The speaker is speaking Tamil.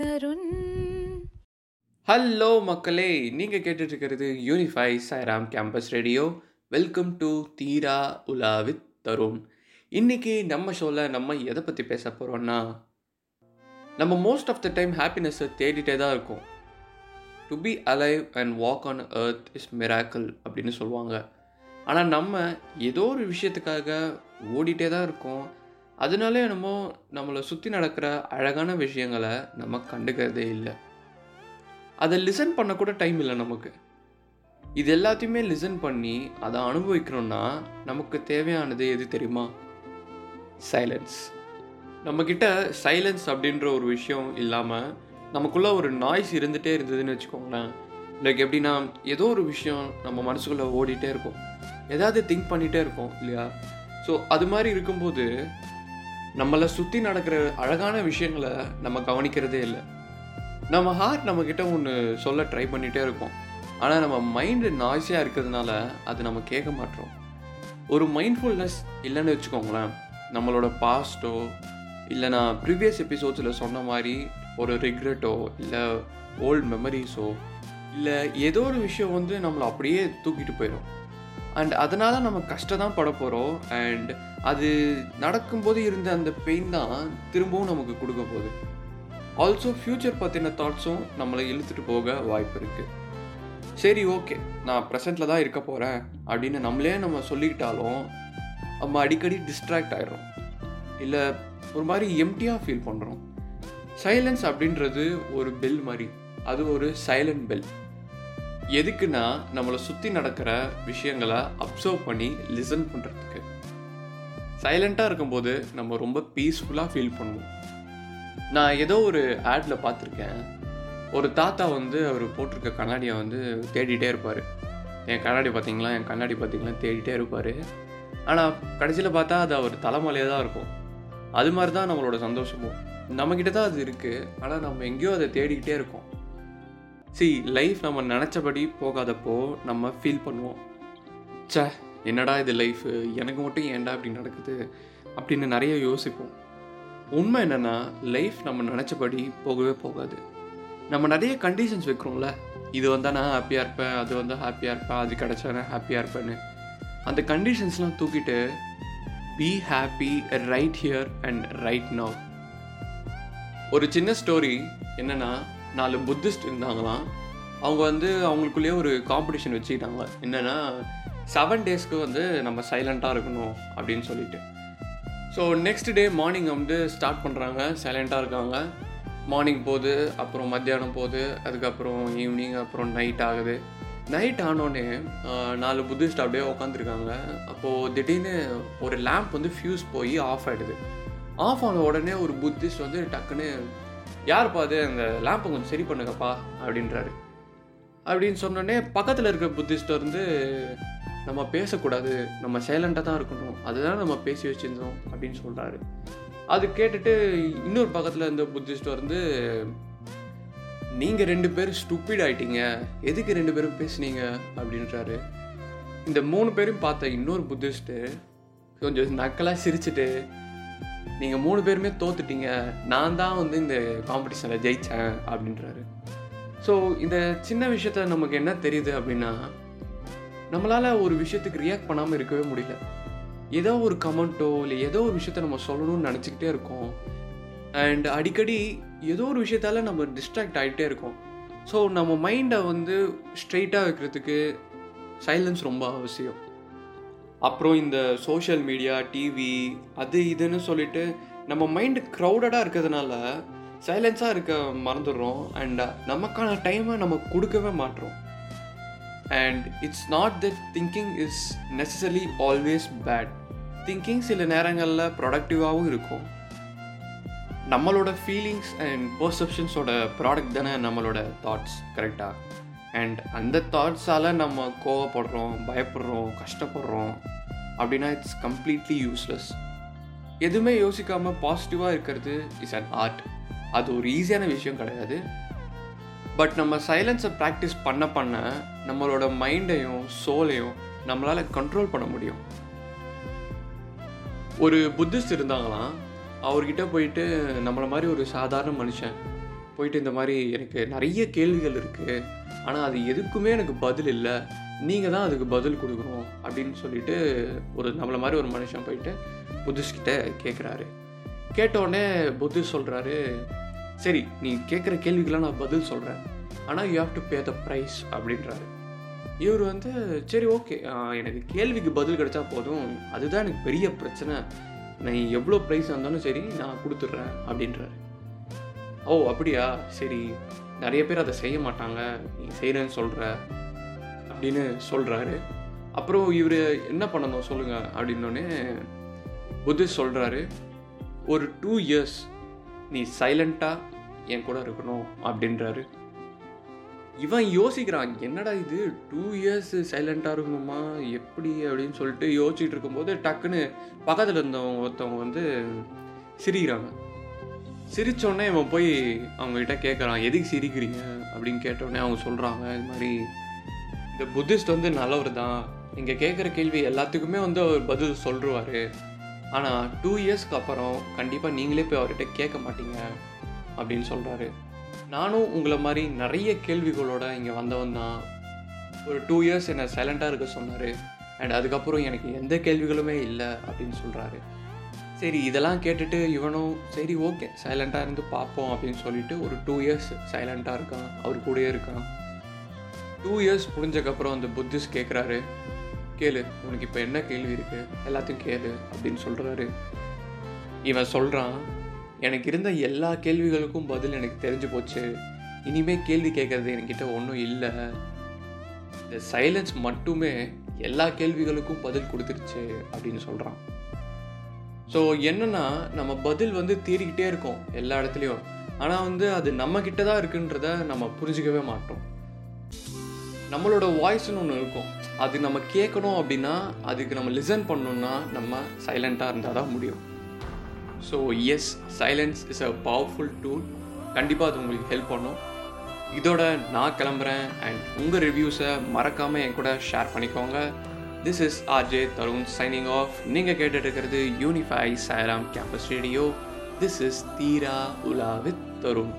தருண். ஹலோ மக்களே. நீங்கள் கேட்டுட்டு இருக்கிறது Unify Sairam campus radio welcome to Theera Ula with Tarun இன்னைக்கு நம்ம ஷோவில் நம்ம எதை பற்றி பேச போகிறோம்னா நம்ம மோஸ்ட் ஆஃப் த டைம் ஹாப்பினஸ்ஸை தேடிட்டே தான் இருக்கோம். To be alive and walk on earth is miracle அப்படின்னு சொல்லுவாங்க. ஆனால் நம்ம ஏதோ ஒரு விஷயத்துக்காக ஓடிட்டே தான் இருக்கோம். அதனாலே என்னமோ நம்மளை சுற்றி நடக்கிற அழகான விஷயங்களை நம்ம கண்டுக்கிறதே இல்லை. அதை லிசன் பண்ணக்கூட டைம் இல்லை நமக்கு. இது எல்லாத்தையுமே லிசன் பண்ணி அதை அனுபவிக்கணும்னா நமக்கு தேவையானது எது தெரியுமா? சைலன்ஸ் நம்மக்கிட்ட சைலன்ஸ் அப்படின்ற ஒரு விஷயம் இல்லாமல் நமக்குள்ள ஒரு நாய்ஸ் இருந்துகிட்டே இருந்ததுன்னு வச்சுக்கோங்களேன். லைக் எப்படின்னா ஏதோ ஒரு விஷயம் நம்ம மனசுக்குள்ளே ஓடிட்டே இருக்கும். ஏதாவது திங்க் பண்ணிகிட்டே இருக்கோம் இல்லையா? ஸோ அது மாதிரி இருக்கும்போது நம்மளை சுற்றி நடக்கிற அழகான விஷயங்களை நம்ம கவனிக்கிறதே இல்லை. நம்ம ஹார்ட் நம்மக்கிட்ட ஒன்று சொல்ல ட்ரை பண்ணிகிட்டே இருக்கோம். ஆனால் நம்ம மைண்டு நாய்ஸியாக இருக்கிறதுனால அது நம்ம கேட்க மாட்டோம். ஒரு மைண்ட்ஃபுல்னஸ் இல்லைன்னு வச்சுக்கோங்களேன். நம்மளோட பாஸ்ட்டோ இல்லை நான் ப்ரீவியஸ் எபிசோட்ஸில் சொன்ன மாதிரி ஒரு ரிக்ரெட்டோ இல்லை ஓல்டு மெமரிஸோ இல்லை ஏதோ ஒரு விஷயம் வந்து நம்மளை அப்படியே தூக்கிட்டு போயிடும் அண்ட் அதனால் நம்ம கஷ்டம் தான் பட போகிறோம் அண்ட் அது நடக்கும்போது இருந்த அந்த பெயின் தான் திரும்பவும் நமக்கு கொடுக்க போகுது. ஆல்சோ ஃப்யூச்சர் பற்றின தாட்ஸும் நம்மளை இழுத்துட்டு போக வாய்ப்பு இருக்குது சரி ஓகே நான் ப்ரெசண்ட்டில் தான் இருக்க போகிறேன் அப்படின்னு நம்மளே நம்ம சொல்லிக்கிட்டாலும் நம்ம அடிக்கடி டிஸ்ட்ராக்ட் ஆகிடும் இல்லை ஒரு மாதிரி எம்டியாக ஃபீல் பண்ணுறோம் சைலன்ஸ் அப்படின்றது ஒரு பெல் மாதிரி. அது ஒரு சைலண்ட் பெல் எதுக்குன்னா நம்மளை சுற்றி நடக்கிற விஷயங்களை அப்சர்வ் பண்ணி லிசன் பண்ணுறதுக்கு சைலண்ட்டாக இருக்கும்போது நம்ம ரொம்ப பீஸ்ஃபுல்லாக ஃபீல் பண்ணுவோம். நான் ஏதோ ஒரு ஆடில் பார்த்துருக்கேன். ஒரு தாத்தா வந்து அவர் போட்டிருக்க கண்ணாடியை வந்து தேடிட்டே இருப்பார். என் கண்ணாடி பார்த்தீங்களா? என் கண்ணாடி பார்த்தீங்களா? தேடிட்டே இருப்பார். ஆனால் கடைசியில் பார்த்தா அது அவர் தலைமலையே தான் இருக்கும். அது மாதிரி தான் நம்மளோட சந்தோஷமும். நம்மக்கிட்ட தான் அது இருக்குது ஆனால் நம்ம எங்கேயோ அதை தேடிக்கிட்டே இருக்கோம். சி லைஃப் நம்ம நினச்சபடி போகாதப்போ நம்ம ஃபீல் பண்ணுவோம். சே என்னடா இது லைஃபு எனக்கு மட்டும் ஏன்டா இப்படி நடக்குது? அப்படின்னு நிறைய யோசிப்போம். உண்மை என்னென்னா லைஃப் நம்ம நினச்சபடி போகவே போகாது. நம்ம நிறைய கண்டிஷன்ஸ் வைக்கிறோம்ல. இது வந்தால் நான் ஹாப்பியாக இருப்பேன் அது வந்தால் ஹாப்பியாக இருப்பேன் அது கிடச்சா நான் ஹாப்பியாக இருப்பேன்னு. அந்த கண்டிஷன்ஸ்லாம் தூக்கிட்டு be happy right here and right now ஒரு சின்ன ஸ்டோரி என்னென்னா நாலு புத்திஸ்ட் இருந்தாங்களாம். அவங்க வந்து அவங்களுக்குள்ளேயே ஒரு காம்படிஷன் வச்சுக்கிட்டாங்க. என்னென்னா செவன் டேஸ்க்கு வந்து நம்ம சைலண்ட்டாக இருக்கணும் அப்படின்னு சொல்லிட்டு. ஸோ நெக்ஸ்ட் டே மார்னிங் வந்து ஸ்டார்ட் பண்ணுறாங்க சைலண்ட்டாக இருக்காங்க. மார்னிங் போகுது அப்புறம் மத்தியானம் போகுது அதுக்கப்புறம் ஈவினிங் அப்புறம் நைட் ஆகுது. நைட் ஆனோடனே நாலு புத்திஸ்ட் அப்படியே உட்காந்துருக்காங்க அப்போது திடீர்னு ஒரு லேம்ப் வந்து ஃபியூஸ் போய் ஆஃப் ஆகிடுது ஆஃப் ஆன உடனே ஒரு புத்திஸ்ட் வந்து டக்குன்னு யாருப்பா அது? அந்த லேம்பை கொஞ்சம் சரி பண்ணுங்கப்பா அப்படின்றாரு. அப்படின்னு சொன்னோடனே பக்கத்தில் இருக்கிற புத்திஸ்ட் வந்து நம்ம பேசக்கூடாது நம்ம சைலண்ட்டாக தான் இருக்கணும் அதுதான் நம்ம பேசி வச்சுருந்தோம் அப்படின்னு சொல்கிறாரு அது கேட்டுட்டு இன்னொரு பக்கத்தில் இருந்த புத்திஸ்ட் வந்து நீங்கள் ரெண்டு பேரும் ஸ்டூப்பிட் ஆயிட்டீங்க எதுக்கு ரெண்டு பேரும் பேசுனீங்க? அப்படின்றாரு. இந்த மூணு பேரும் பார்த்த இன்னொரு புத்திஸ்ட்டு கொஞ்சம் நக்கலாக சிரிச்சிட்டு நீங்கள் மூணு பேருமே தோத்துட்டீங்க. நான் தான் வந்து இந்த காம்படிஷனில் ஜெயித்தேன் அப்படின்றாரு. ஸோ இந்த சின்ன விஷயத்த நமக்கு என்ன தெரியுது அப்படின்னா நம்மளால் ஒரு விஷயத்துக்கு ரியாக்ட் பண்ணாமல் இருக்கவே முடியல. ஏதோ ஒரு கமெண்ட்டோ இல்லை ஏதோ ஒரு விஷயத்த நம்ம சொல்லணும்னு நினச்சிக்கிட்டே இருக்கோம். அண்ட் அடிக்கடி ஏதோ ஒரு விஷயத்தால நம்ம டிஸ்ட்ராக்ட் ஆகிட்டே இருக்கோம். ஸோ நம்ம மைண்டை வந்து ஸ்ட்ரெயிட்டாக வைக்கிறதுக்கு சைலன்ஸ் ரொம்ப அவசியம். அப்புறம் இந்த சோஷியல் மீடியா டிவி அது இதுன்னு சொல்லிட்டு நம்ம மைண்டு க்ரௌடடாக இருக்கிறதுனால சைலன்ஸாக இருக்க மறந்துடுறோம். அண்ட் நமக்கான டைமை நம்ம கொடுக்கவே மாட்டோம் and it's not that thinking is necessary always bad thinking சில நேரங்களில் ப்ரொடக்டிவாகவும் இருக்கும். நம்மளோட ஃபீலிங்ஸ் அண்ட் பர்செப்ஷன்ஸோட ப்ராடக்ட் தானே நம்மளோட தாட்ஸ் கரெக்டாக அண்ட் அந்த தாட்ஸால் நம்ம கோவப்படுறோம் பயப்படுறோம் கஷ்டப்படுறோம் அப்படின்னா இட்ஸ் கம்ப்ளீட்லி யூஸ்லெஸ் எதுவுமே யோசிக்காமல் பாசிட்டிவாக இருக்கிறது இஸ் அன் ஆர்ட் அது ஒரு ஈஸியான விஷயம் கிடையாது. பட் நம்ம சைலன்ஸை ப்ராக்டிஸ் பண்ண பண்ண நம்மளோட மைண்டையும் சோலையும் நம்மளால் கண்ட்ரோல் பண்ண முடியும். ஒரு புத்திஸ்ட் இருந்தாங்களாம். அவர்கிட்ட போயிட்டு நம்மளை மாதிரி ஒரு சாதாரண மனுஷன் போயிட்டு இந்த மாதிரி எனக்கு நிறைய கேள்விகள் இருக்குது ஆனால் அது எதுக்குமே எனக்கு பதில் இல்லை. நீங்கள் தான் அதுக்கு பதில் கொடுக்கணும் அப்படின்னு சொல்லிட்டு ஒரு நம்மளை மாதிரி ஒரு மனுஷன் போயிட்டு புத்திஸ்கிட்ட கேட்குறாரு கேட்டோடனே புத்தி சொல்கிறாரு சரி நீ கேட்குற கேள்விக்கெலாம் நான் பதில் சொல்கிறேன் ஆனால் you have to pay the price அப்படின்றாரு. இவர் வந்து சரி ஓகே எனக்கு கேள்விக்கு பதில் கிடைச்சா போதும். அதுதான் எனக்கு பெரிய பிரச்சனை. நான் எவ்வளோ ப்ரைஸ் வந்தாலும் சரி நான் கொடுத்துட்றேன் அப்படின்றாரு. ஓ அப்படியா? சரி. நிறைய பேர் அதை செய்ய மாட்டாங்க. நீ செய்கிறேன்னு சொல்கிற அப்படின்னு சொல்கிறாரு அப்புறம் இவர் என்ன பண்ணணும் சொல்லுங்கள் அப்படின்னோடனே புத்திஸ்ட் சொல்கிறாரு ஒரு டூ இயர்ஸ் நீ சைலண்ட்டாக என் கூட இருக்கணும் அப்படின்றாரு. இவன் யோசிக்கிறான் என்னடா இது? டூ இயர்ஸ் சைலண்ட்டாக இருக்கணுமா? எப்படி? அப்படின்னு சொல்லிட்டு யோசிச்சுட்டு இருக்கும்போது டக்குன்னு பக்கத்தில் இருந்தவங்க ஒருத்தவங்க வந்து சிரிக்கிறாங்க. சிரித்தோடனே இவன் போய் அவங்ககிட்ட கேட்குறான் எதுக்கு சிரிக்கிறீங்க? அப்படின்னு கேட்டோடனே அவங்க சொல்கிறாங்க இது மாதிரி இந்த புத்திஸ்ட் வந்து நல்லவர் தான் நீங்கள் கேட்குற கேள்வி எல்லாத்துக்குமே வந்து அவர் பதில் சொல்லுவார் ஆனால் டூ இயர்ஸ்க்கு அப்புறம் கண்டிப்பாக நீங்களே போய் அவர்கிட்ட கேட்க மாட்டீங்க அப்படின்னு சொல்கிறாரு நானும் உங்களை மாதிரி நிறைய கேள்விகளோட இங்கே வந்தவன் தான். ஒரு டூ இயர்ஸ் என்னை சைலண்ட்டாக இருக்க சொன்னார். அண்ட் அதுக்கப்புறம் எனக்கு எந்த கேள்விகளுமே இல்லை அப்படின்னு சொல்கிறாரு சரி இதெல்லாம் கேட்டுட்டு இவனும் சரி ஓகே சைலண்ட்டாக இருந்து பார்ப்போம் அப்படின்னு சொல்லிட்டு ஒரு டூ இயர்ஸ் சைலண்ட்டாக இருக்கான். அவர் கூடயே இருக்கான். டூ இயர்ஸ் முடிஞ்சக்கப்புறம் அந்த புத்திஸ்ட் கேட்குறாரு கேளு உனக்கு இப்போ என்ன கேள்வி இருக்குது எல்லாத்தையும் கேளு அப்படின்னு சொல்கிறாரு இவன் சொல்கிறான் எனக்கு இருந்த எல்லா கேள்விகளுக்கும் பதில் எனக்கு தெரிஞ்சு போச்சு. இனிமேல் கேள்வி கேட்குறது என்கிட்ட ஒன்றும் இல்லை. இந்த சைலன்ஸ் மட்டுமே எல்லா கேள்விகளுக்கும் பதில் கொடுத்துருச்சு அப்படின்னு சொல்கிறான் ஸோ என்னென்னா நம்ம பதில் வந்து தேறிக்கிட்டே இருக்கோம் எல்லா இடத்துலையும். ஆனால் வந்து அது நம்மக்கிட்ட தான் இருக்குன்றத நம்ம புரிஞ்சிக்கவே மாட்டோம். நம்மளோட வாய்ஸ்னு ஒன்று இருக்கும். அது நம்ம கேட்கணும் அப்படின்னா அதுக்கு நம்ம லிசன் பண்ணணும்னா நம்ம சைலண்ட்டாக இருந்தால் தான் முடியும். So yes silence is a powerful tool கண்டிப்பாக அது உங்களுக்கு ஹெல்ப் பண்ணும். இதோட நான் கிளம்புறேன் அண்ட் உங்கள் ரிவ்யூஸை மறக்காமல் என் கூட ஷேர் பண்ணிக்கோங்க. This is RJ Tarun signing off நீங்கள் கேட்டுட்டு இருக்கிறது Unify Sairam campus radio this is Theera Ula with Tarun